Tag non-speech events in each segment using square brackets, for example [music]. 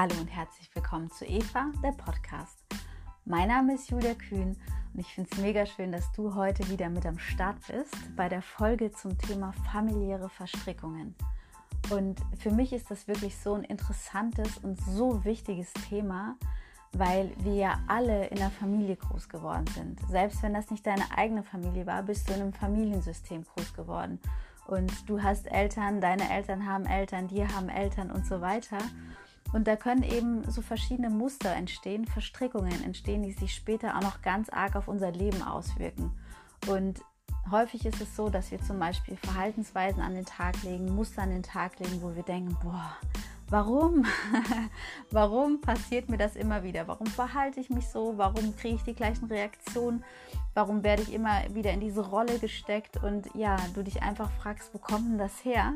Hallo und herzlich willkommen zu Eva, der Podcast. Mein Name ist Julia Kühn und ich finde es mega schön, dass du heute wieder mit am Start bist bei der Folge zum Thema familiäre Verstrickungen. Und für mich ist das wirklich so ein interessantes und so wichtiges Thema, weil wir ja alle in der Familie groß geworden sind. Selbst wenn das nicht deine eigene Familie war, bist du in einem Familiensystem groß geworden. Und du hast Eltern, deine Eltern haben Eltern, die haben Eltern und so weiter. Und da können eben so verschiedene Muster entstehen, Verstrickungen entstehen, die sich später auch noch ganz arg auf unser Leben auswirken. Und häufig ist es so, dass wir zum Beispiel Verhaltensweisen an den Tag legen, Muster an den Tag legen, wo wir denken, boah, warum? [laughs] warum passiert mir das immer wieder? Warum verhalte ich mich so? Warum kriege ich die gleichen Reaktionen? Warum werde ich immer wieder in diese Rolle gesteckt? Und ja, du dich einfach fragst, wo kommt denn das her?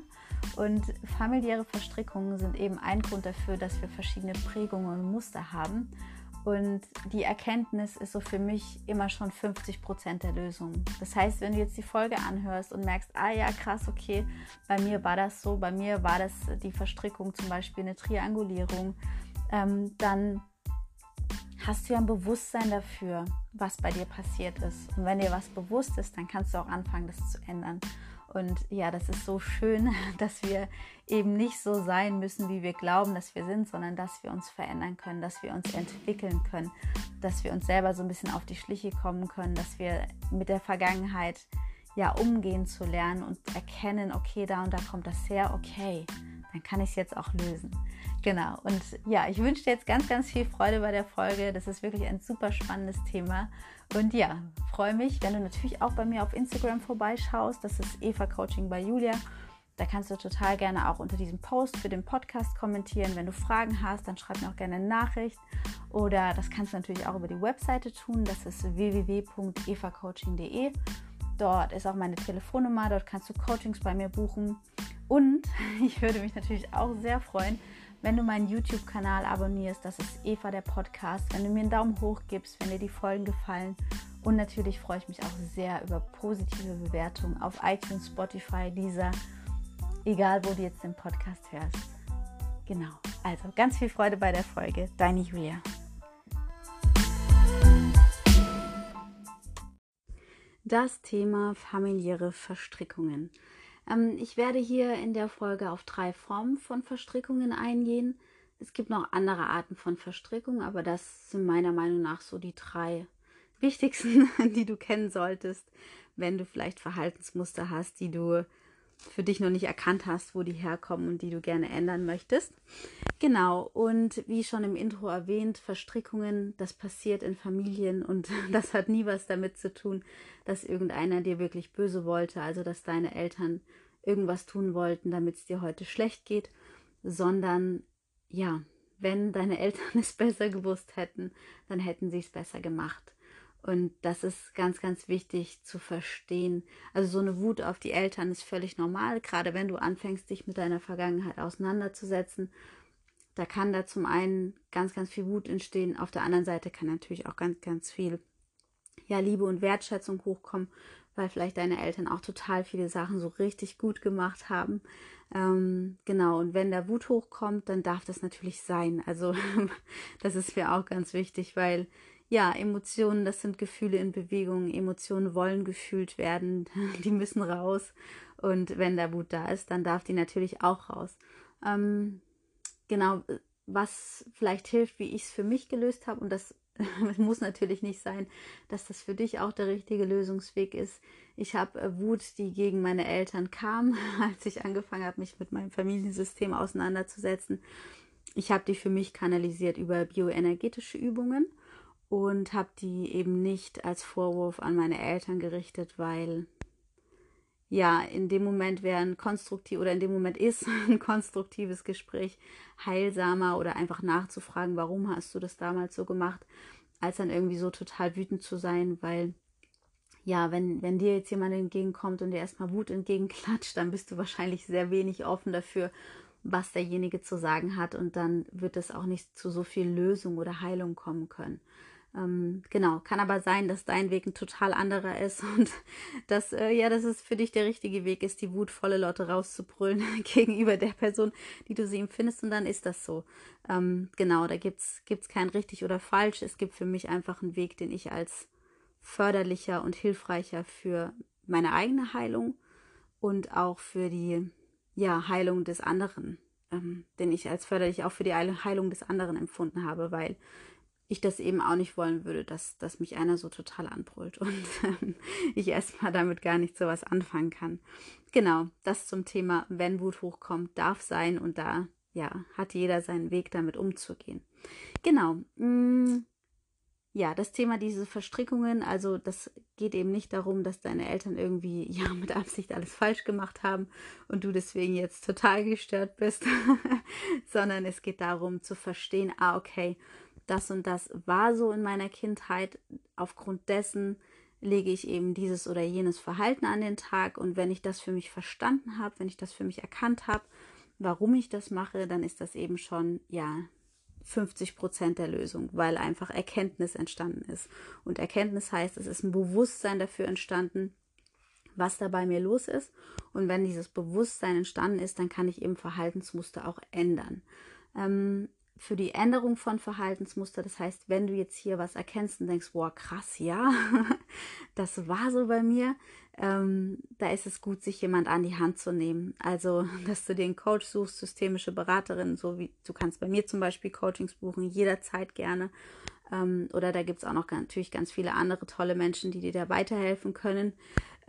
Und familiäre Verstrickungen sind eben ein Grund dafür, dass wir verschiedene Prägungen und Muster haben. Und die Erkenntnis ist so für mich immer schon 50 Prozent der Lösung. Das heißt, wenn du jetzt die Folge anhörst und merkst, ah ja, krass, okay, bei mir war das so, bei mir war das die Verstrickung, zum Beispiel eine Triangulierung, ähm, dann hast du ja ein Bewusstsein dafür, was bei dir passiert ist. Und wenn dir was bewusst ist, dann kannst du auch anfangen, das zu ändern. Und ja, das ist so schön, [laughs] dass wir eben nicht so sein müssen, wie wir glauben, dass wir sind, sondern dass wir uns verändern können, dass wir uns entwickeln können, dass wir uns selber so ein bisschen auf die Schliche kommen können, dass wir mit der Vergangenheit ja umgehen zu lernen und erkennen, okay, da und da kommt das her, okay, dann kann ich es jetzt auch lösen. Genau. Und ja, ich wünsche dir jetzt ganz, ganz viel Freude bei der Folge. Das ist wirklich ein super spannendes Thema. Und ja, freue mich, wenn du natürlich auch bei mir auf Instagram vorbeischaust. Das ist Eva Coaching bei Julia. Da kannst du total gerne auch unter diesem Post für den Podcast kommentieren. Wenn du Fragen hast, dann schreib mir auch gerne eine Nachricht. Oder das kannst du natürlich auch über die Webseite tun. Das ist www.evacoaching.de. Dort ist auch meine Telefonnummer. Dort kannst du Coachings bei mir buchen. Und [laughs] ich würde mich natürlich auch sehr freuen, wenn du meinen YouTube-Kanal abonnierst, das ist Eva der Podcast, wenn du mir einen Daumen hoch gibst, wenn dir die Folgen gefallen. Und natürlich freue ich mich auch sehr über positive Bewertungen auf iTunes, Spotify, dieser, egal wo du jetzt den Podcast hörst. Genau, also ganz viel Freude bei der Folge. Deine Julia. Das Thema familiäre Verstrickungen. Ähm, ich werde hier in der Folge auf drei Formen von Verstrickungen eingehen. Es gibt noch andere Arten von Verstrickungen, aber das sind meiner Meinung nach so die drei wichtigsten, [laughs] die du kennen solltest, wenn du vielleicht Verhaltensmuster hast, die du für dich noch nicht erkannt hast, wo die herkommen und die du gerne ändern möchtest. Genau, und wie schon im Intro erwähnt, Verstrickungen, das passiert in Familien und [laughs] das hat nie was damit zu tun, dass irgendeiner dir wirklich böse wollte, also dass deine Eltern irgendwas tun wollten, damit es dir heute schlecht geht, sondern ja, wenn deine Eltern [laughs] es besser gewusst hätten, dann hätten sie es besser gemacht. Und das ist ganz, ganz wichtig zu verstehen. Also so eine Wut auf die Eltern ist völlig normal, gerade wenn du anfängst, dich mit deiner Vergangenheit auseinanderzusetzen. Da kann da zum einen ganz, ganz viel Wut entstehen. Auf der anderen Seite kann natürlich auch ganz, ganz viel ja, Liebe und Wertschätzung hochkommen, weil vielleicht deine Eltern auch total viele Sachen so richtig gut gemacht haben. Ähm, genau, und wenn da Wut hochkommt, dann darf das natürlich sein. Also [laughs] das ist mir auch ganz wichtig, weil ja, Emotionen, das sind Gefühle in Bewegung. Emotionen wollen gefühlt werden, [laughs] die müssen raus. Und wenn da Wut da ist, dann darf die natürlich auch raus. Ähm, genau, was vielleicht hilft, wie ich es für mich gelöst habe, und das [laughs] muss natürlich nicht sein, dass das für dich auch der richtige Lösungsweg ist. Ich habe äh, Wut, die gegen meine Eltern kam, [laughs] als ich angefangen habe, mich mit meinem Familiensystem auseinanderzusetzen. Ich habe die für mich kanalisiert über bioenergetische Übungen und habe die eben nicht als Vorwurf an meine Eltern gerichtet, weil ja, in dem Moment wäre ein konstruktiv oder in dem Moment ist [laughs] ein konstruktives Gespräch heilsamer oder einfach nachzufragen, warum hast du das damals so gemacht, als dann irgendwie so total wütend zu sein, weil ja, wenn, wenn dir jetzt jemand entgegenkommt und dir erstmal Wut entgegenklatscht, dann bist du wahrscheinlich sehr wenig offen dafür, was derjenige zu sagen hat und dann wird es auch nicht zu so viel Lösung oder Heilung kommen können. Ähm, genau, kann aber sein, dass dein Weg ein total anderer ist [laughs] und dass, äh, ja, dass es für dich der richtige Weg ist, die wutvolle Lotte rauszubrüllen [laughs] gegenüber der Person, die du sie empfindest und dann ist das so. Ähm, genau, da gibt's, gibt's kein richtig oder falsch. Es gibt für mich einfach einen Weg, den ich als förderlicher und hilfreicher für meine eigene Heilung und auch für die, ja, Heilung des anderen, ähm, den ich als förderlich auch für die Heilung des anderen empfunden habe, weil ich das eben auch nicht wollen würde, dass, dass mich einer so total anbrüllt und [laughs] ähm, ich erstmal damit gar nicht so was anfangen kann. Genau, das zum Thema, wenn Wut hochkommt, darf sein und da, ja, hat jeder seinen Weg damit umzugehen. Genau. Mh, mm, ja, das Thema diese Verstrickungen, also das geht eben nicht darum, dass deine Eltern irgendwie [laughs] ja mit Absicht alles falsch gemacht haben und du deswegen jetzt total gestört bist, [laughs] sondern es geht darum zu verstehen, ah okay, das und das war so in meiner Kindheit. Aufgrund dessen lege ich eben dieses oder jenes Verhalten an den Tag. Und wenn ich das für mich verstanden habe, wenn ich das für mich erkannt habe, warum ich das mache, dann ist das eben schon, ja, 50 Prozent der Lösung, weil einfach Erkenntnis entstanden ist. Und Erkenntnis heißt, es ist ein Bewusstsein dafür entstanden, was da bei mir los ist. Und wenn dieses Bewusstsein entstanden ist, dann kann ich eben Verhaltensmuster auch ändern. Ähm, für die Änderung von Verhaltensmuster. Das heißt, wenn du jetzt hier was erkennst und denkst, boah, krass, ja, [laughs] das war so bei mir, ähm, da ist es gut, sich jemand an die Hand zu nehmen. Also, [laughs] dass du den Coach suchst, systemische Beraterin, so wie du kannst bei mir zum Beispiel Coachings buchen, jederzeit gerne. Ähm, oder da gibt es auch noch natürlich ganz viele andere tolle Menschen, die dir da weiterhelfen können.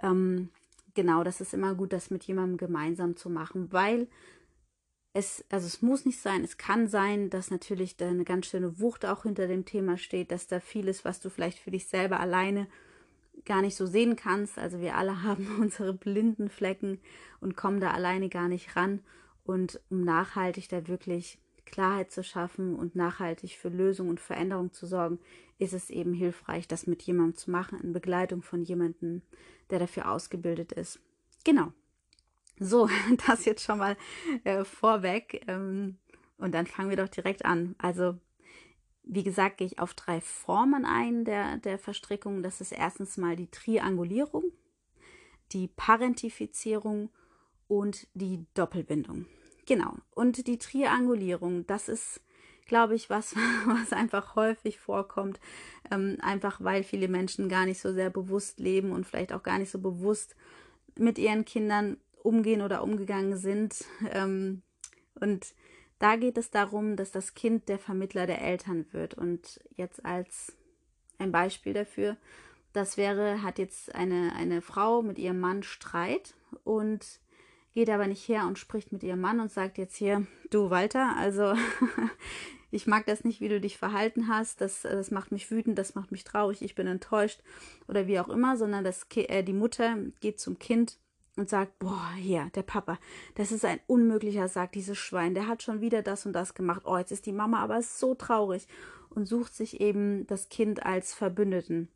Ähm, genau, das ist immer gut, das mit jemandem gemeinsam zu machen, weil es, also es muss nicht sein, es kann sein, dass natürlich da eine ganz schöne Wucht auch hinter dem Thema steht, dass da vieles, was du vielleicht für dich selber alleine gar nicht so sehen kannst. Also wir alle [laughs] haben unsere blinden Flecken und kommen da alleine gar nicht ran. Und um nachhaltig da wirklich Klarheit zu schaffen und nachhaltig für Lösung und Veränderung zu sorgen, ist es eben hilfreich, das mit jemandem zu machen, in Begleitung von jemandem, der dafür ausgebildet ist. Genau. So, [laughs] das jetzt schon mal äh, vorweg. Ähm, und dann fangen wir doch direkt an. Also, wie gesagt, gehe ich auf drei Formen ein der, der Verstrickung. Das ist erstens mal die Triangulierung, die Parentifizierung und die Doppelbindung. Genau. Und die Triangulierung, das ist, glaube ich, was, [laughs] was einfach häufig vorkommt. Ähm, einfach weil viele Menschen gar nicht so sehr bewusst leben und vielleicht auch gar nicht so bewusst mit ihren Kindern umgehen oder umgegangen sind. Ähm, und da geht es darum, dass das Kind der Vermittler der Eltern wird. Und jetzt als ein Beispiel dafür, das wäre, hat jetzt eine, eine Frau mit ihrem Mann Streit und geht aber nicht her und spricht mit ihrem Mann und sagt jetzt hier, du Walter, also [laughs] ich mag das nicht, wie du dich verhalten hast, das, das macht mich wütend, das macht mich traurig, ich bin enttäuscht oder wie auch immer, sondern das, äh, die Mutter geht zum Kind und sagt, boah, hier, der Papa, das ist ein unmöglicher Sack, dieses Schwein, der hat schon wieder das und das gemacht. Oh, jetzt ist die Mama aber so traurig und sucht sich eben das Kind als Verbündeten.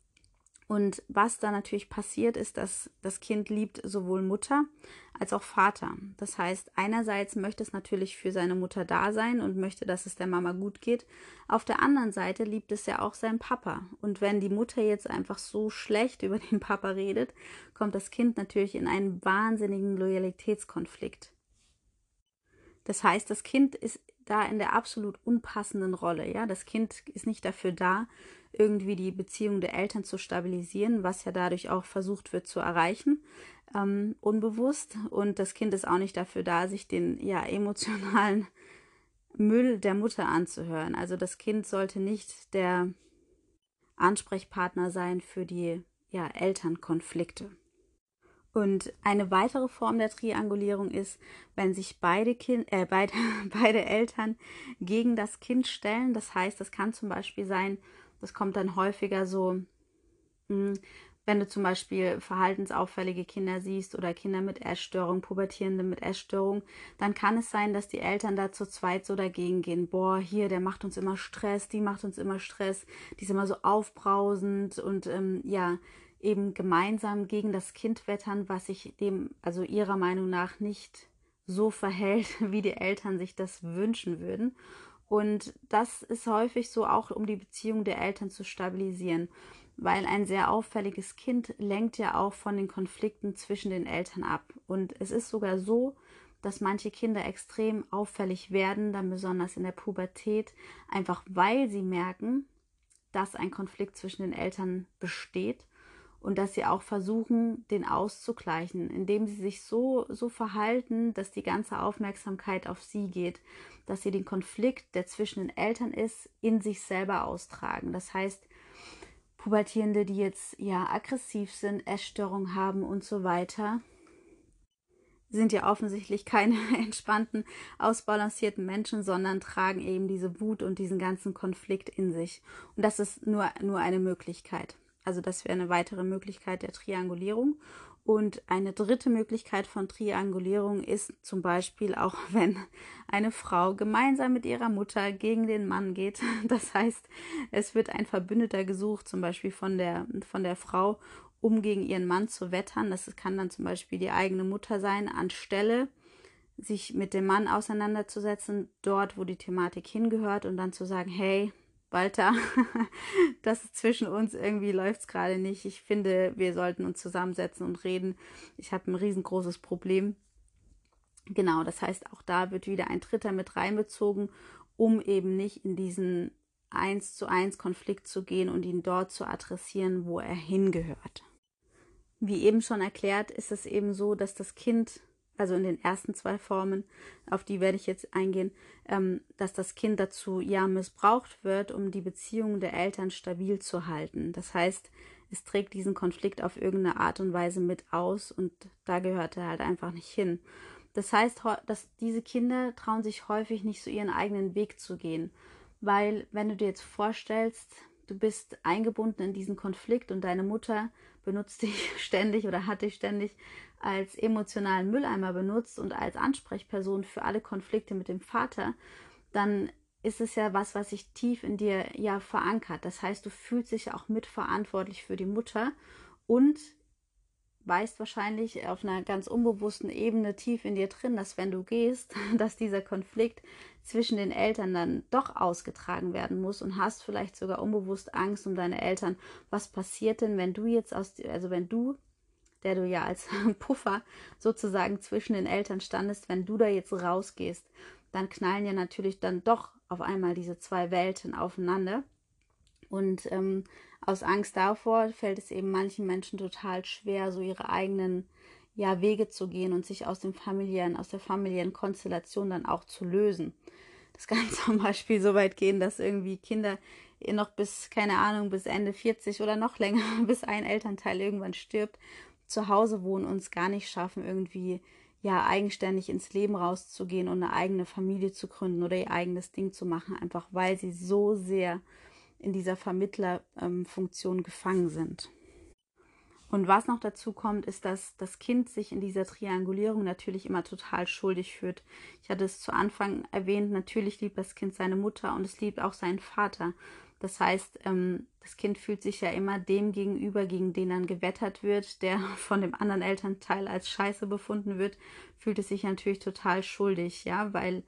Und was da natürlich passiert, ist, dass das Kind liebt sowohl Mutter als auch Vater. Das heißt, einerseits möchte es natürlich für seine Mutter da sein und möchte, dass es der Mama gut geht. Auf der anderen Seite liebt es ja auch seinen Papa. Und wenn die Mutter jetzt einfach so schlecht [laughs] über den Papa redet, kommt das Kind natürlich in einen wahnsinnigen Loyalitätskonflikt. Das heißt, das Kind ist da in der absolut unpassenden Rolle. Ja, das Kind ist nicht dafür da, irgendwie die Beziehung der Eltern zu stabilisieren, was ja dadurch auch versucht wird zu erreichen, ähm, unbewusst. Und das Kind ist auch nicht dafür da, sich den ja emotionalen Müll der Mutter anzuhören. Also das Kind sollte nicht der Ansprechpartner sein für die ja, Elternkonflikte. Und eine weitere Form der Triangulierung ist, wenn sich beide, kind, äh, beide, [laughs] beide Eltern gegen das Kind stellen. Das heißt, das kann zum Beispiel sein, das kommt dann häufiger so, hm, wenn du zum Beispiel verhaltensauffällige Kinder siehst oder Kinder mit Essstörung, Pubertierende mit Essstörung, dann kann es sein, dass die Eltern da zu zweit so dagegen gehen. Boah, hier, der macht uns immer Stress, die macht uns immer Stress, die ist immer so aufbrausend und ähm, ja, eben gemeinsam gegen das Kind wettern, was sich dem, also ihrer Meinung nach nicht so verhält, [laughs] wie die Eltern sich das wünschen würden. Und das ist häufig so auch, um die Beziehung der Eltern zu stabilisieren, weil ein sehr auffälliges Kind lenkt ja auch von den Konflikten zwischen den Eltern ab. Und es ist sogar so, dass manche Kinder extrem auffällig werden, dann besonders in der Pubertät, einfach weil sie merken, dass ein Konflikt zwischen den Eltern besteht und dass sie auch versuchen, den auszugleichen, indem sie sich so, so verhalten, dass die ganze Aufmerksamkeit auf sie geht, dass sie den Konflikt, der zwischen den Eltern ist, in sich selber austragen. Das heißt, Pubertierende, die jetzt ja aggressiv sind, Essstörungen haben und so weiter, sind ja offensichtlich keine [laughs] entspannten, ausbalancierten Menschen, sondern tragen eben diese Wut und diesen ganzen Konflikt in sich. Und das ist nur, nur eine Möglichkeit. Also das wäre eine weitere Möglichkeit der Triangulierung. Und eine dritte Möglichkeit von Triangulierung ist zum Beispiel auch, [laughs] wenn eine Frau gemeinsam mit ihrer Mutter gegen den Mann geht. [laughs] Das heißt, es wird ein Verbündeter gesucht, zum Beispiel von der, von der Frau, um gegen ihren Mann zu wettern. Das kann dann zum Beispiel die eigene Mutter sein, anstelle sich mit dem Mann auseinanderzusetzen, dort, wo die Thematik hingehört und dann zu sagen, hey, Walter, [laughs] das zwischen uns irgendwie läuft es gerade nicht. Ich finde, wir sollten uns zusammensetzen und reden. Ich habe ein riesengroßes Problem. Genau, das heißt, auch da wird wieder ein Dritter mit reinbezogen, um eben nicht in diesen eins zu eins Konflikt zu gehen und ihn dort zu adressieren, wo er hingehört. Wie eben schon erklärt, ist es eben so, dass das Kind, also in den ersten zwei Formen, auf die werde ich jetzt eingehen, ähm, dass das Kind dazu ja missbraucht wird, um die Beziehung der Eltern stabil zu halten. Das heißt, es trägt diesen Konflikt auf irgendeine Art und Weise mit aus und da gehört er halt einfach nicht hin. Das heißt, dass diese Kinder trauen sich häufig nicht so ihren eigenen Weg zu gehen, weil wenn du dir jetzt vorstellst, du bist eingebunden in diesen Konflikt und deine Mutter benutzt dich [laughs] ständig oder hat dich ständig als emotionalen Mülleimer benutzt und als Ansprechperson für alle Konflikte mit dem Vater, dann ist es ja was, was sich tief in dir ja verankert. Das heißt, du fühlst dich auch mitverantwortlich für die Mutter und weißt wahrscheinlich auf einer ganz unbewussten Ebene tief in dir drin, dass wenn du gehst, [laughs] dass dieser Konflikt zwischen den Eltern dann doch ausgetragen werden muss und hast vielleicht sogar unbewusst Angst um deine Eltern. Was passiert denn, wenn du jetzt aus, also wenn du, der du ja als [laughs] Puffer sozusagen zwischen den Eltern standest, wenn du da jetzt rausgehst, dann knallen ja natürlich dann doch auf einmal diese zwei Welten aufeinander. Und ähm, aus Angst davor fällt es eben manchen Menschen total schwer, so ihre eigenen ja, Wege zu gehen und sich aus dem familiären, aus der familiären Konstellation dann auch zu lösen. Das kann zum [laughs] Beispiel so weit gehen, dass irgendwie Kinder noch bis, keine Ahnung, bis Ende 40 oder noch länger, [laughs] bis ein Elternteil irgendwann stirbt, zu Hause wohnen und es gar nicht schaffen, irgendwie ja eigenständig ins Leben rauszugehen und eine eigene Familie zu gründen oder ihr eigenes Ding zu machen, einfach weil sie so sehr in dieser Vermittlerfunktion ähm, gefangen sind. Und was noch dazu kommt, ist, dass das Kind sich in dieser Triangulierung natürlich immer total schuldig fühlt. Ich hatte es zu Anfang erwähnt, natürlich liebt das Kind seine Mutter und es liebt auch seinen Vater. Das heißt, ähm, das Kind fühlt sich ja immer dem gegenüber, gegen den dann gewettert wird, der [laughs] von dem anderen Elternteil als Scheiße befunden wird, fühlt es sich natürlich total schuldig, ja, weil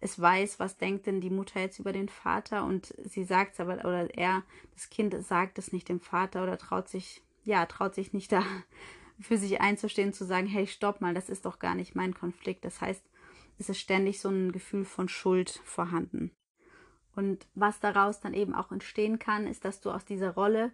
es weiß, was denkt denn die Mutter jetzt über den Vater und sie sagt es aber, oder er, das Kind sagt es nicht dem Vater oder traut sich, ja, traut sich nicht da [laughs] für sich einzustehen, zu sagen, hey, stopp mal, das ist doch gar nicht mein Konflikt. Das heißt, es ist ständig so ein Gefühl von Schuld vorhanden. Und was daraus dann eben auch entstehen kann, ist, dass du aus dieser Rolle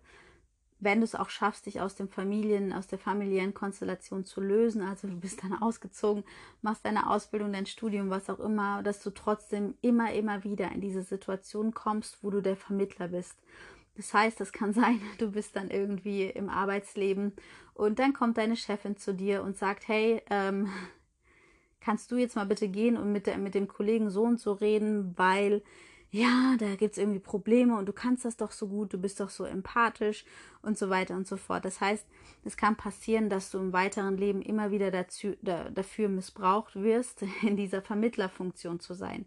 wenn du es auch schaffst, dich aus dem Familien, aus der familiären Konstellation zu lösen, also du bist dann [laughs] ausgezogen, machst deine Ausbildung, dein Studium, was auch immer, dass du trotzdem immer, immer wieder in diese Situation kommst, wo du der Vermittler bist. Das heißt, es kann [laughs] sein, du bist dann irgendwie im Arbeitsleben und dann kommt deine Chefin zu dir und sagt, hey, ähm, kannst du jetzt mal bitte gehen und mit, der, mit dem Kollegen so und so reden, weil ja, da gibt es irgendwie Probleme und du kannst das doch so gut, du bist doch so empathisch und so weiter und so fort. Das heißt, es kann passieren, dass du im weiteren Leben immer wieder dazu, da, dafür missbraucht wirst, [laughs] in dieser Vermittlerfunktion zu sein.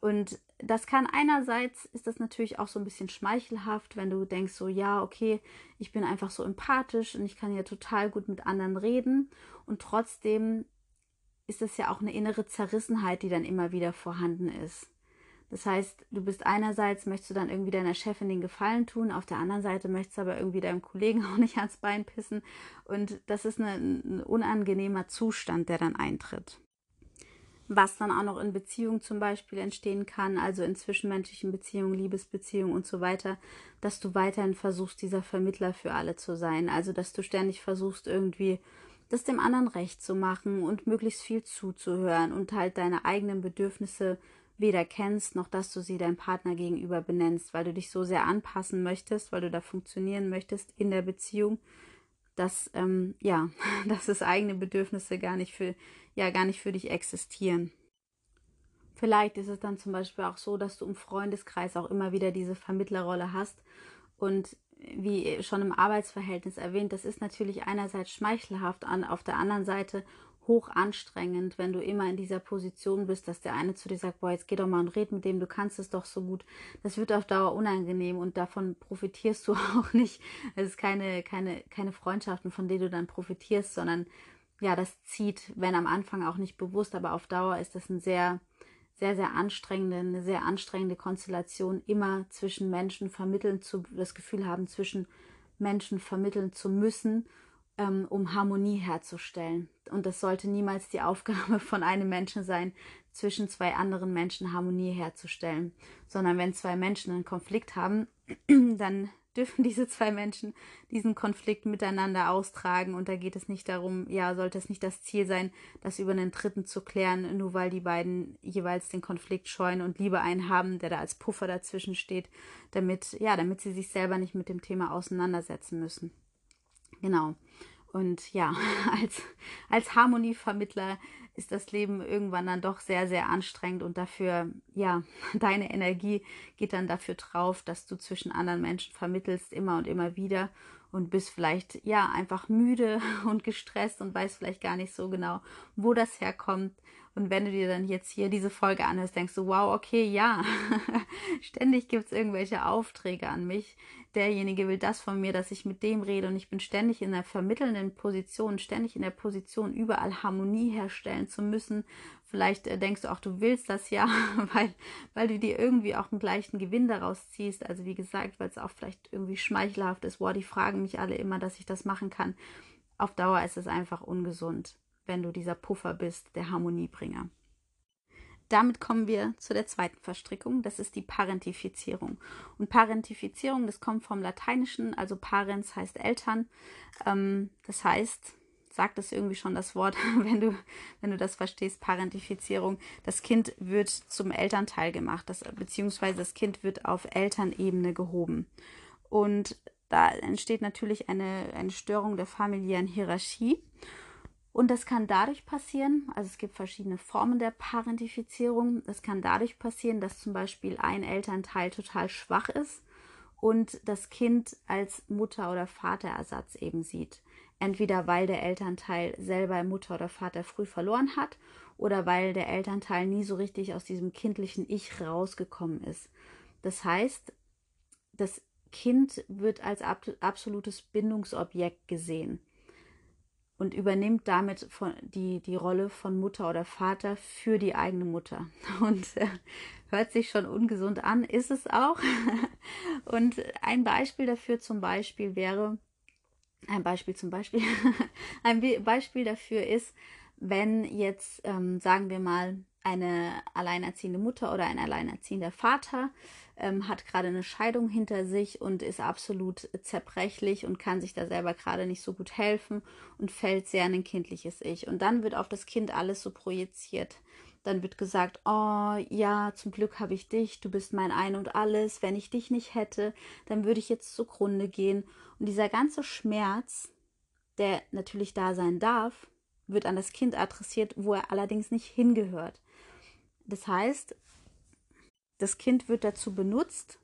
Und das kann einerseits ist das natürlich auch so ein bisschen schmeichelhaft, wenn du denkst so, ja, okay, ich bin einfach so empathisch und ich kann ja total gut mit anderen reden und trotzdem ist es ja auch eine innere Zerrissenheit, die dann immer wieder vorhanden ist. Das heißt, du bist einerseits, möchtest du dann irgendwie deiner Chefin den Gefallen tun, auf der anderen Seite möchtest du aber irgendwie deinem Kollegen [laughs] auch nicht ans Bein pissen. Und das ist eine, ein unangenehmer Zustand, der dann eintritt. Was dann auch noch in Beziehungen zum Beispiel entstehen kann, also in zwischenmenschlichen Beziehungen, Liebesbeziehungen und so weiter, dass du weiterhin versuchst, dieser Vermittler für alle zu sein. Also, dass du ständig versuchst, irgendwie das dem anderen recht zu machen und möglichst viel zuzuhören und halt deine eigenen Bedürfnisse weder kennst, noch dass du sie deinem Partner gegenüber benennst, weil du dich so sehr anpassen möchtest, weil du da funktionieren möchtest in der Beziehung, dass ähm, ja, [laughs] dass es eigene Bedürfnisse gar nicht für ja gar nicht für dich existieren. Vielleicht ist es dann zum Beispiel auch so, dass du im Freundeskreis auch immer wieder diese Vermittlerrolle hast und wie schon im Arbeitsverhältnis erwähnt, das ist natürlich einerseits schmeichelhaft, an, auf der anderen Seite hoch anstrengend, wenn du immer in dieser Position bist, dass der eine zu dir sagt, boah, jetzt geh doch mal und red mit dem, du kannst es doch so gut. Das wird auf Dauer unangenehm und davon profitierst du [laughs] auch nicht. Es ist keine, keine, keine Freundschaften, von denen du dann profitierst, sondern ja, das zieht, wenn am Anfang auch nicht bewusst, aber auf Dauer ist das ein sehr, sehr, sehr anstrengende, eine sehr anstrengende Konstellation, immer zwischen Menschen vermitteln zu, das Gefühl haben, zwischen Menschen vermitteln zu müssen ähm, um Harmonie herzustellen. Und das sollte niemals die [laughs] Aufgabe von einem Menschen sein, zwischen zwei anderen Menschen Harmonie herzustellen, sondern wenn zwei Menschen einen Konflikt haben, [clears throat] dann dürfen diese zwei Menschen diesen Konflikt miteinander austragen und da geht es nicht darum, ja, sollte es nicht das Ziel sein, das über einen Dritten zu klären, nur weil die beiden jeweils den Konflikt scheuen und lieber einen haben, der da als Puffer dazwischen steht, damit, ja, damit sie sich selber nicht mit dem Thema auseinandersetzen müssen. Genau. Und ja, [laughs] als, als Harmonievermittler ist das Leben irgendwann dann doch sehr, sehr anstrengend und dafür, ja, [laughs] deine Energie geht dann dafür drauf, dass du zwischen anderen Menschen vermittelst, immer und immer wieder und bist vielleicht, ja, einfach müde [laughs] und gestresst und weißt vielleicht gar nicht so genau, wo das herkommt. Und wenn du dir dann jetzt hier diese Folge anhörst, denkst du, wow, okay, ja, [laughs] ständig gibt es irgendwelche Aufträge an mich. Derjenige will das von mir, dass ich mit dem rede und ich bin ständig in der vermittelnden Position, ständig in der Position, überall Harmonie herstellen zu müssen. Vielleicht äh, denkst du auch, du willst das ja, [laughs] weil, weil du dir irgendwie auch einen gleichen Gewinn daraus ziehst. Also wie gesagt, weil es auch vielleicht irgendwie schmeichelhaft ist. Wow, die fragen mich alle immer, dass ich das machen kann. Auf Dauer ist es einfach ungesund wenn du dieser Puffer bist, der Harmoniebringer. Damit kommen wir zu der zweiten Verstrickung, das ist die Parentifizierung. Und Parentifizierung, das kommt vom Lateinischen, also Parens heißt Eltern. Ähm, das heißt, sagt es irgendwie schon das Wort, [laughs] wenn du, wenn du das verstehst, Parentifizierung. Das Kind wird zum Elternteil gemacht, das, beziehungsweise das Kind wird auf Elternebene gehoben. Und da entsteht natürlich eine, eine Störung der familiären Hierarchie. Und das kann dadurch passieren, also es gibt verschiedene Formen der Parentifizierung. Das kann dadurch passieren, dass zum Beispiel ein Elternteil total schwach ist und das Kind als Mutter- oder Vaterersatz eben sieht. Entweder weil der Elternteil selber Mutter oder Vater früh verloren hat oder weil der Elternteil nie so richtig aus diesem kindlichen Ich rausgekommen ist. Das heißt, das Kind wird als absolutes Bindungsobjekt gesehen und übernimmt damit von, die, die Rolle von Mutter oder Vater für die eigene Mutter. [laughs] Und äh, hört sich schon ungesund an, ist es auch. [laughs] und ein Beispiel dafür zum Beispiel wäre, ein Beispiel zum Beispiel, [laughs] ein Beispiel dafür ist, wenn jetzt, ähm, sagen wir mal, eine alleinerziehende Mutter oder ein alleinerziehender Vater ähm, hat gerade eine Scheidung hinter sich und ist absolut zerbrechlich und kann sich da selber gerade nicht so gut helfen und fällt sehr in ein kindliches Ich. Und dann wird auf das Kind alles so projiziert. Dann wird gesagt, oh ja, zum Glück habe ich dich, du bist mein Ein und alles. Wenn ich dich nicht hätte, dann würde ich jetzt zugrunde gehen. Und dieser ganze Schmerz, der natürlich da sein darf, wird an das Kind adressiert, wo er allerdings nicht hingehört. Das heißt, das Kind wird dazu benutzt,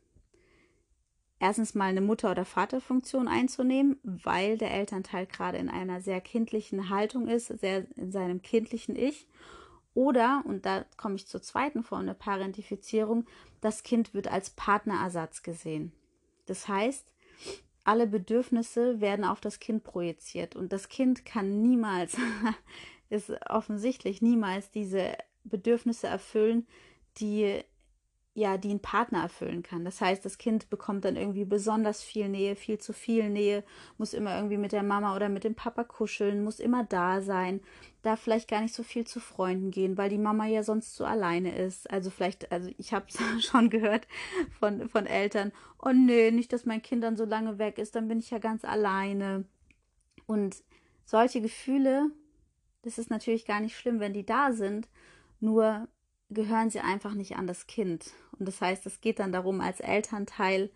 erstens mal eine Mutter- oder Vaterfunktion einzunehmen, weil der Elternteil gerade in einer sehr kindlichen Haltung ist, sehr in seinem kindlichen Ich. Oder, und da komme ich zur zweiten Form der Parentifizierung, das Kind wird als Partnerersatz gesehen. Das heißt, alle Bedürfnisse werden auf das Kind projiziert und das Kind kann niemals, [laughs] ist offensichtlich niemals diese Bedürfnisse erfüllen, die ja, die ein Partner erfüllen kann. Das heißt, das Kind bekommt dann irgendwie besonders viel Nähe, viel zu viel Nähe, muss immer irgendwie mit der Mama oder mit dem Papa kuscheln, muss immer da sein, darf vielleicht gar nicht so viel zu Freunden gehen, weil die Mama ja sonst so alleine ist. Also vielleicht, also ich habe [laughs] schon gehört von, von Eltern, oh nö, nicht, dass mein Kind dann so lange weg ist, dann bin ich ja ganz alleine. Und solche Gefühle, das ist natürlich gar nicht schlimm, wenn die da sind, nur gehören sie einfach nicht an das Kind. Und das heißt, es geht dann darum, als Elternteil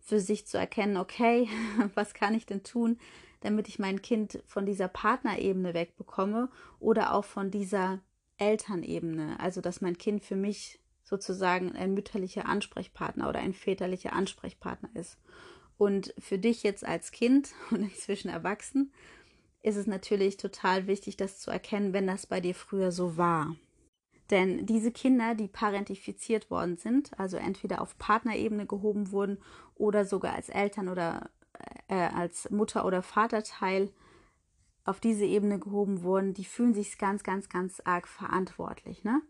für sich zu erkennen, okay, [laughs] was kann ich denn tun, damit ich mein Kind von dieser Partnerebene wegbekomme oder auch von dieser Elternebene. Also, dass mein Kind für mich sozusagen ein mütterlicher Ansprechpartner oder ein väterlicher Ansprechpartner ist. Und für dich jetzt als Kind [laughs] und inzwischen erwachsen ist es natürlich total wichtig, das zu erkennen, wenn das bei dir früher so war. Denn diese Kinder, die parentifiziert worden sind, also entweder auf Partnerebene gehoben wurden oder sogar als Eltern oder äh, als Mutter- oder Vaterteil auf diese Ebene gehoben wurden, die fühlen sich ganz, ganz, ganz arg verantwortlich. Ne?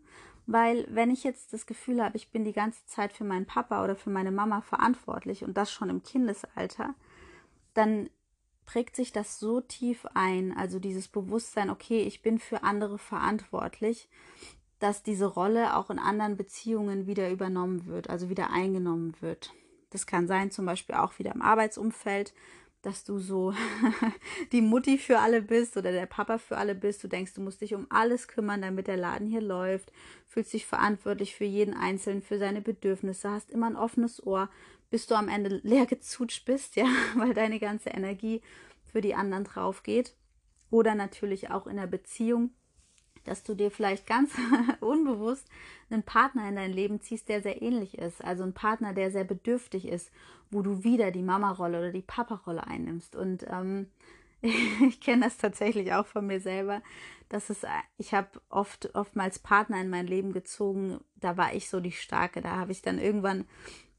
Weil wenn ich jetzt das Gefühl habe, ich bin die ganze Zeit für meinen Papa oder für meine Mama verantwortlich und das schon im Kindesalter, dann prägt sich das so tief ein, also dieses Bewusstsein, okay, ich bin für andere verantwortlich, dass diese Rolle auch in anderen Beziehungen wieder übernommen wird, also wieder eingenommen wird. Das kann sein, zum Beispiel auch wieder im Arbeitsumfeld, dass du so [laughs] die Mutti für alle bist oder der Papa für alle bist. Du denkst, du musst dich um alles kümmern, damit der Laden hier läuft, fühlst dich verantwortlich für jeden Einzelnen, für seine Bedürfnisse, hast immer ein offenes Ohr, bis du am Ende leer gezutscht bist, ja, [laughs] weil deine ganze Energie für die anderen drauf geht. Oder natürlich auch in der Beziehung, dass du dir vielleicht ganz [laughs] unbewusst einen Partner in dein Leben ziehst, der sehr ähnlich ist. Also ein Partner, der sehr bedürftig ist, wo du wieder die Mama-Rolle oder die Papa-Rolle einnimmst. Und ähm, [laughs] ich kenne das tatsächlich auch von mir selber. dass es, ich habe oft, oftmals Partner in mein Leben gezogen, da war ich so die Starke. Da habe ich dann irgendwann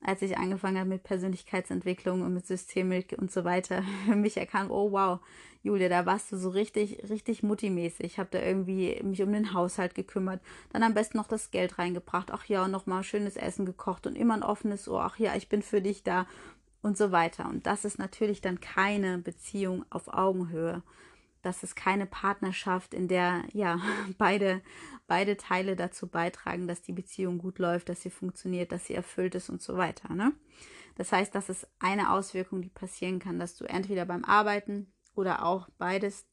als ich angefangen habe mit Persönlichkeitsentwicklung und mit Systemik und so weiter, [laughs] für mich erkannt, oh wow, Julia, da warst du so richtig, richtig muttimäßig. Ich habe da irgendwie mich um den Haushalt gekümmert, dann am besten noch das Geld reingebracht, ach ja, nochmal schönes Essen gekocht und immer ein offenes Ohr, ach ja, ich bin für dich da und so weiter. Und das ist natürlich dann keine Beziehung auf Augenhöhe. Das ist keine Partnerschaft, in der ja [laughs] beide, beide Teile dazu beitragen, dass die Beziehung gut läuft, dass sie funktioniert, dass sie erfüllt ist und so weiter. Ne? Das heißt, das ist eine Auswirkung, die passieren kann, dass du entweder beim Arbeiten oder auch beides,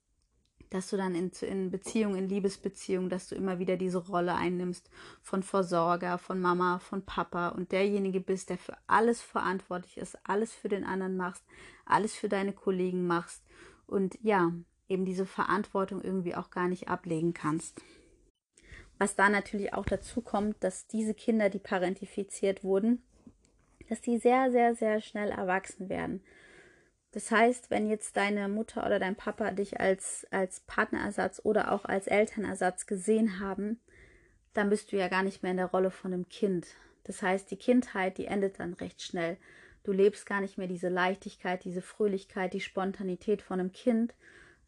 dass du dann in, in Beziehung, in Liebesbeziehung, dass du immer wieder diese Rolle einnimmst von Versorger, von Mama, von Papa und derjenige bist, der für alles verantwortlich ist, alles für den anderen machst, alles für deine Kollegen machst und ja, eben diese Verantwortung irgendwie auch gar nicht ablegen kannst. Was da natürlich auch dazu kommt, dass diese Kinder, die parentifiziert wurden, dass die sehr, sehr, sehr schnell erwachsen werden. Das heißt, wenn jetzt deine Mutter oder dein Papa dich als, als Partnerersatz oder auch als Elternersatz gesehen haben, dann bist du ja gar nicht mehr in der Rolle von einem Kind. Das heißt, die Kindheit, die endet dann recht schnell. Du lebst gar nicht mehr diese Leichtigkeit, diese Fröhlichkeit, die Spontanität von einem Kind,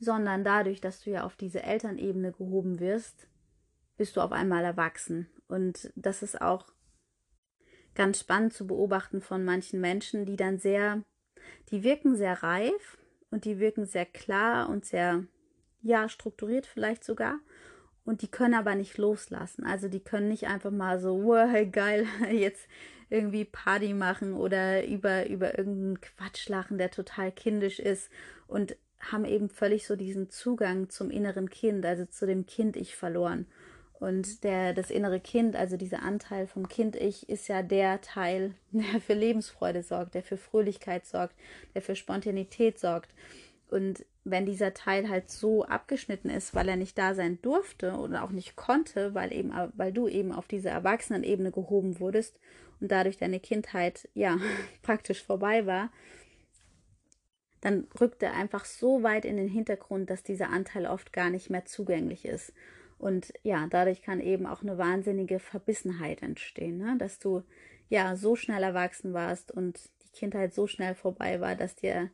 sondern dadurch, dass du ja auf diese Elternebene gehoben wirst, bist du auf einmal erwachsen. Und das ist auch ganz spannend zu beobachten von manchen Menschen, die dann sehr die wirken sehr reif und die wirken sehr klar und sehr, ja, strukturiert vielleicht sogar. Und die können aber nicht loslassen. Also die können nicht einfach mal so, wow, geil, [laughs] jetzt irgendwie Party machen oder über, über irgendeinen Quatsch lachen, der total kindisch ist und haben eben völlig so diesen Zugang zum inneren Kind, also zu dem Kind-Ich verloren. Und der, das innere Kind, also dieser Anteil vom Kind-Ich, ist ja der Teil, [laughs] der für Lebensfreude sorgt, der für Fröhlichkeit sorgt, der für Spontanität sorgt. Und wenn dieser Teil halt so abgeschnitten ist, weil er nicht da sein durfte oder auch nicht konnte, weil eben, weil du eben auf diese Erwachsenenebene gehoben wurdest und dadurch deine Kindheit ja [laughs] praktisch vorbei war, dann rückt er einfach so weit in den Hintergrund, dass dieser Anteil oft gar nicht mehr zugänglich ist. Und ja, dadurch kann eben auch eine wahnsinnige Verbissenheit entstehen, ne? dass du ja so schnell erwachsen warst und die Kindheit so schnell vorbei war, dass dir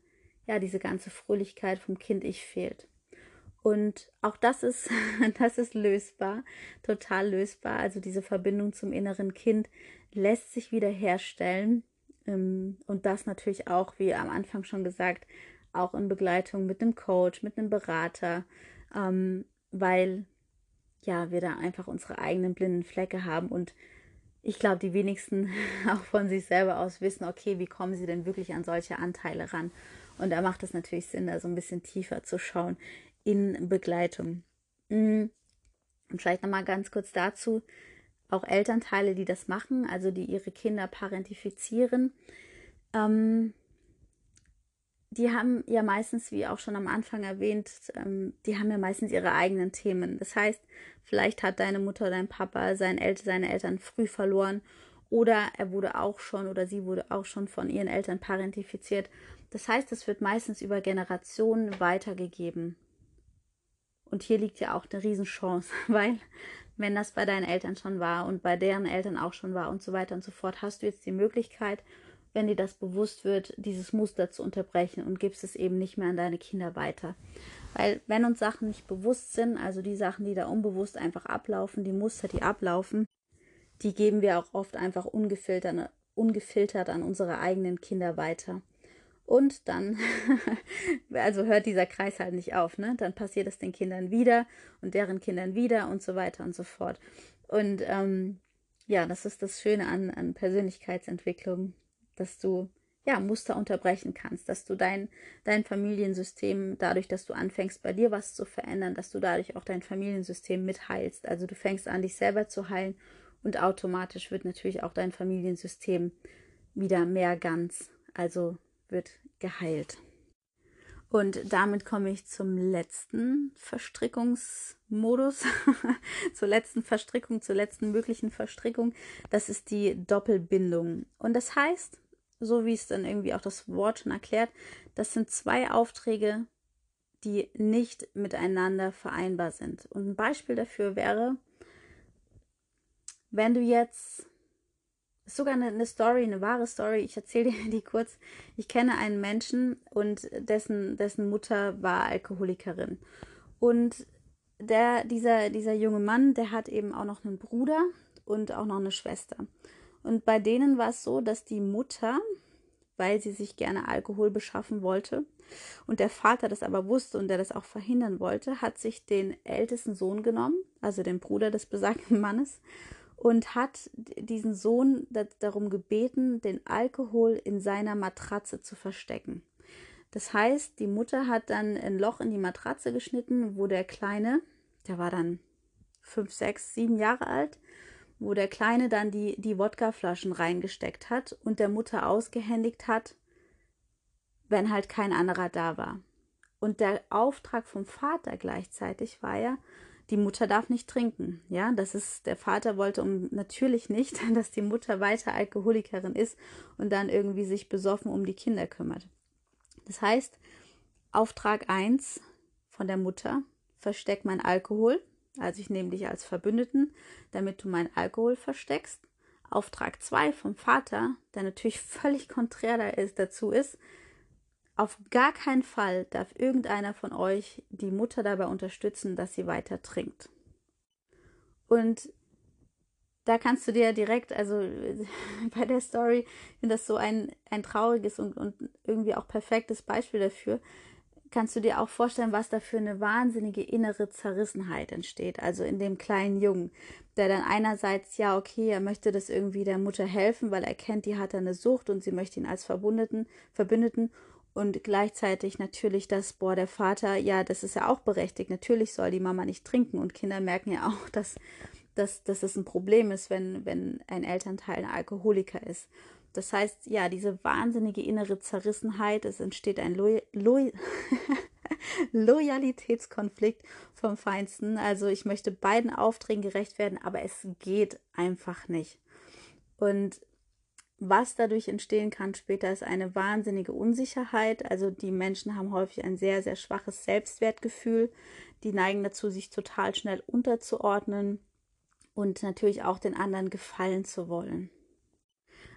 ja diese ganze Fröhlichkeit vom Kind-Ich fehlt. Und auch das ist, [laughs] das ist lösbar, total lösbar. Also diese Verbindung zum inneren Kind lässt sich wieder herstellen. Ähm, und das natürlich auch, wie am Anfang schon gesagt, auch in Begleitung mit einem Coach, mit einem Berater, ähm, weil ja, wir da einfach unsere eigenen blinden Flecke haben und ich glaube, die wenigsten [laughs] auch von sich selber aus wissen, okay, wie kommen sie denn wirklich an solche Anteile ran? Und da macht es natürlich Sinn, da so ein bisschen tiefer zu schauen in Begleitung. Mm. Und vielleicht nochmal ganz kurz dazu, auch Elternteile, die das machen, also die ihre Kinder parentifizieren, ähm, die haben ja meistens, wie auch schon am Anfang erwähnt, ähm, die haben ja meistens ihre eigenen Themen. Das heißt, vielleicht hat deine Mutter, dein Papa sein El seine Eltern früh verloren oder er wurde auch schon oder sie wurde auch schon von ihren Eltern parentifiziert. Das heißt, es wird meistens über Generationen weitergegeben. Und hier liegt ja auch eine Riesenchance, [laughs] weil wenn das bei deinen Eltern schon war und bei deren Eltern auch schon war und so weiter und so fort, hast du jetzt die Möglichkeit, wenn dir das bewusst wird, dieses Muster zu unterbrechen und gibst es eben nicht mehr an deine Kinder weiter. Weil wenn uns Sachen nicht bewusst sind, also die Sachen, die da unbewusst einfach ablaufen, die Muster, die ablaufen, die geben wir auch oft einfach ungefiltert, ungefiltert an unsere eigenen Kinder weiter. Und dann, [laughs] also hört dieser Kreis halt nicht auf, ne? Dann passiert es den Kindern wieder und deren Kindern wieder und so weiter und so fort. Und ähm, ja, das ist das Schöne an, an Persönlichkeitsentwicklung, dass du ja, Muster unterbrechen kannst, dass du dein, dein Familiensystem, dadurch, dass du anfängst, bei dir was zu verändern, dass du dadurch auch dein Familiensystem mitheilst. Also du fängst an, dich selber zu heilen und automatisch wird natürlich auch dein Familiensystem wieder mehr ganz, also wird geheilt. Und damit komme ich zum letzten Verstrickungsmodus, [laughs] zur letzten Verstrickung, zur letzten möglichen Verstrickung. Das ist die Doppelbindung. Und das heißt, so wie es dann irgendwie auch das Wort schon erklärt, das sind zwei Aufträge, die nicht miteinander vereinbar sind. Und ein Beispiel dafür wäre, wenn du jetzt, ist sogar eine, eine Story, eine wahre Story, ich erzähle dir [laughs] die kurz. Ich kenne einen Menschen und dessen, dessen Mutter war Alkoholikerin. Und der, dieser, dieser junge Mann, der hat eben auch noch einen Bruder und auch noch eine Schwester. Und bei denen war es so, dass die Mutter, weil sie sich gerne Alkohol beschaffen wollte und der Vater das aber wusste und der das auch verhindern wollte, hat sich den ältesten Sohn genommen, also den Bruder des besagten Mannes, und hat diesen Sohn darum gebeten, den Alkohol in seiner Matratze zu verstecken. Das heißt, die Mutter hat dann ein Loch in die Matratze geschnitten, wo der Kleine, der war dann fünf, sechs, sieben Jahre alt, wo der Kleine dann die, die Wodkaflaschen reingesteckt hat und der Mutter ausgehändigt hat, wenn halt kein anderer da war. Und der Auftrag vom Vater gleichzeitig war ja, die Mutter darf nicht trinken. Ja, das ist, der Vater wollte um natürlich nicht, [laughs] dass die Mutter weiter Alkoholikerin ist und dann irgendwie sich besoffen um die Kinder kümmert. Das heißt, Auftrag 1 von der Mutter, versteck mein Alkohol. Also ich nehme dich als Verbündeten, damit du meinen Alkohol versteckst. Auftrag 2 vom Vater, der natürlich völlig konträr ist, dazu ist, auf gar keinen Fall darf irgendeiner von euch die Mutter dabei unterstützen, dass sie weiter trinkt. Und da kannst du dir direkt, also [laughs] bei der Story, finde das so ein, ein trauriges und, und irgendwie auch perfektes Beispiel dafür, kannst du dir auch vorstellen, was da für eine wahnsinnige innere Zerrissenheit entsteht. Also in dem kleinen Jungen, der dann einerseits, ja, okay, er möchte das irgendwie der Mutter helfen, weil er kennt, die hat eine Sucht und sie möchte ihn als Verbündeten, Verbündeten und gleichzeitig natürlich das, boah, der Vater, ja, das ist ja auch berechtigt. Natürlich soll die Mama nicht trinken und Kinder merken ja auch, [laughs] dass, dass, dass es ein Problem ist, wenn, wenn ein Elternteil ein Alkoholiker ist. Das heißt, ja, diese wahnsinnige innere Zerrissenheit, es entsteht ein Lo Lo [laughs] Loyalitätskonflikt vom Feinsten. Also ich möchte beiden Aufträgen gerecht werden, aber es geht einfach nicht. Und was dadurch entstehen kann später, ist eine wahnsinnige Unsicherheit. Also die Menschen haben häufig ein sehr, sehr schwaches Selbstwertgefühl. Die neigen dazu, sich total schnell unterzuordnen und natürlich auch den anderen gefallen zu wollen.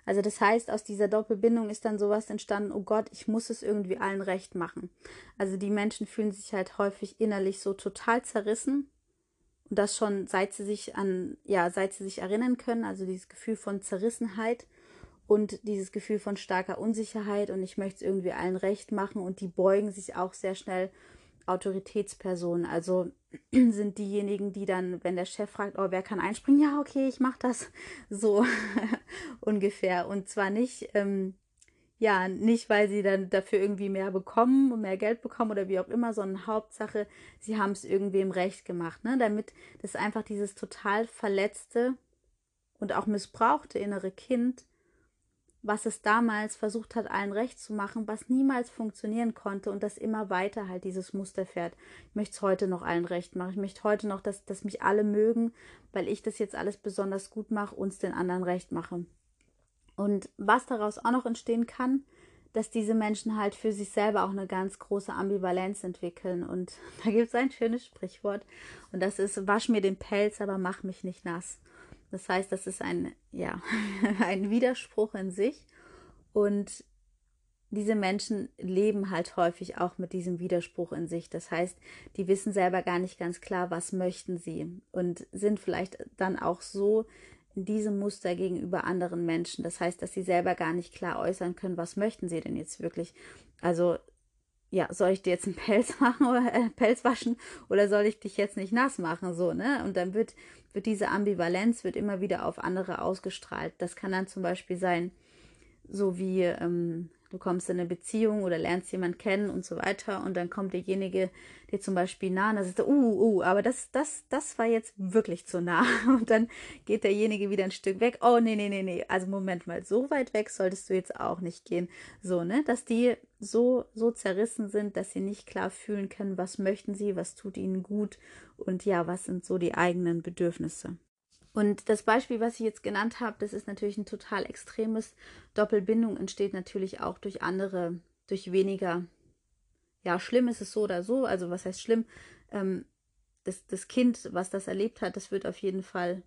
Also das heißt, aus dieser Doppelbindung ist dann sowas entstanden, oh Gott, ich muss es irgendwie allen recht machen. Also die Menschen fühlen sich halt häufig innerlich so total zerrissen. Und das schon, seit sie sich an, ja, seit sie sich erinnern können, also dieses Gefühl von Zerrissenheit und dieses Gefühl von starker Unsicherheit und ich möchte es irgendwie allen recht machen und die beugen sich auch sehr schnell Autoritätspersonen. Also [clears throat] sind diejenigen, die dann, wenn der Chef fragt, oh, wer kann einspringen, ja, okay, ich mache das [laughs] so [laughs] ungefähr. Und zwar nicht, ähm, ja, nicht, weil sie dann dafür irgendwie mehr bekommen und mehr Geld bekommen oder wie auch immer, sondern Hauptsache, sie haben es irgendwem recht gemacht, ne? Damit das einfach dieses total verletzte und auch missbrauchte innere Kind was es damals versucht hat, allen recht zu machen, was niemals funktionieren konnte und das immer weiter halt dieses Muster fährt. Ich möchte es heute noch allen recht machen. Ich möchte heute noch, dass, dass mich alle mögen, weil ich das jetzt alles besonders gut mache, uns den anderen recht mache. Und was daraus auch noch entstehen kann, dass diese Menschen halt für sich selber auch eine ganz große Ambivalenz entwickeln. Und [laughs] da gibt es ein schönes Sprichwort und das ist, wasch mir den Pelz, aber mach mich nicht nass. Das heißt, das ist ein, ja, [laughs] ein Widerspruch in sich. Und diese Menschen leben halt häufig auch mit diesem Widerspruch in sich. Das heißt, die wissen selber gar nicht ganz klar, was möchten sie und sind vielleicht dann auch so in diesem Muster gegenüber anderen Menschen. Das heißt, dass sie selber gar nicht klar äußern können, was möchten sie denn jetzt wirklich. Also ja, soll ich dir jetzt einen [laughs] Pelz machen oder äh, Pelz waschen oder soll ich dich jetzt nicht nass machen, so, ne? Und dann wird, wird diese Ambivalenz wird immer wieder auf andere ausgestrahlt. Das kann dann zum Beispiel sein, so wie ähm, du kommst in eine Beziehung oder lernst jemanden kennen und so weiter und dann kommt derjenige dir zum Beispiel nah und dann sagt er, uh, uh, aber das, das, das war jetzt wirklich zu nah. [laughs] Und dann geht derjenige wieder ein Stück weg, oh, nee, nee, nee, nee, also Moment mal, so weit weg solltest du jetzt auch nicht gehen, so, ne, dass die so, so zerrissen sind, dass sie nicht klar fühlen können, was möchten sie, was tut ihnen gut und ja, was sind so die eigenen Bedürfnisse. Und das Beispiel, was ich jetzt genannt habe, das ist natürlich ein total extremes. Doppelbindung entsteht natürlich auch durch andere, durch weniger. Ja, schlimm ist es so oder so. Also was heißt schlimm? Ähm, das, das Kind, was das erlebt hat, das wird auf jeden Fall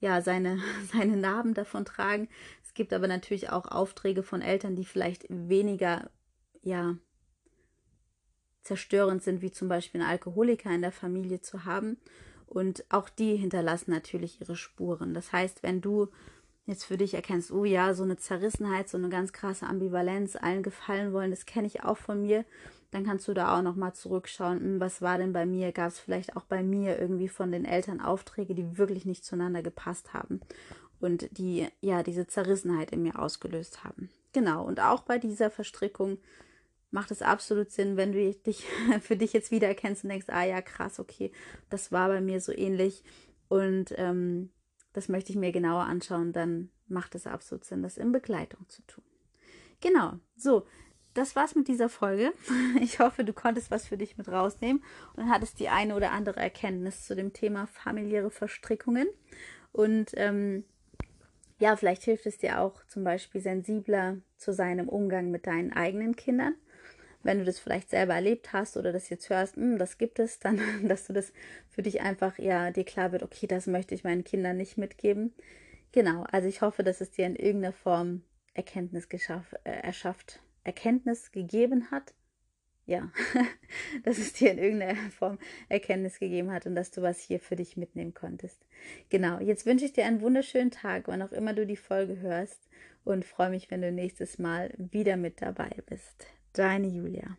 ja seine, [laughs] seine Narben davon tragen. Es gibt aber natürlich auch Aufträge von Eltern, die vielleicht weniger, ja, zerstörend sind, wie zum Beispiel einen Alkoholiker in der Familie zu haben. Und auch die hinterlassen natürlich ihre Spuren. Das heißt, wenn du jetzt für dich erkennst, oh ja, so eine Zerrissenheit, so eine ganz krasse Ambivalenz, allen gefallen wollen, das kenne ich auch von mir, dann kannst du da auch nochmal zurückschauen, hm, was war denn bei mir? Gab es vielleicht auch bei mir irgendwie von den Eltern Aufträge, die wirklich nicht zueinander gepasst haben und die ja diese Zerrissenheit in mir ausgelöst haben. Genau, und auch bei dieser Verstrickung macht es absolut Sinn, wenn du dich [laughs] für dich jetzt wiedererkennst und denkst, ah ja, krass, okay, das war bei mir so ähnlich und ähm, das möchte ich mir genauer anschauen, dann macht es absolut Sinn, das in Begleitung zu tun. Genau, so, das war's mit dieser Folge. [laughs] Ich hoffe, du konntest was für dich mit rausnehmen und hattest die eine oder andere Erkenntnis zu dem Thema familiäre Verstrickungen. Und ähm, ja, vielleicht hilft es dir auch zum Beispiel sensibler zu sein im Umgang mit deinen eigenen Kindern wenn du das vielleicht selber erlebt hast oder das jetzt hörst, hm, das gibt es, dann, [laughs] dass du das für dich einfach ja dir klar wird, okay, das möchte ich meinen Kindern nicht mitgeben. Genau, also ich hoffe, dass es dir in irgendeiner Form Erkenntnis geschaff, äh, erschafft, Erkenntnis gegeben hat. Ja, [laughs] dass es dir in irgendeiner Form Erkenntnis gegeben hat und dass du was hier für dich mitnehmen konntest. Genau, jetzt wünsche ich dir einen wunderschönen Tag, wann auch immer du die Folge hörst und freue mich, wenn du nächstes Mal wieder mit dabei bist. Deine Julia.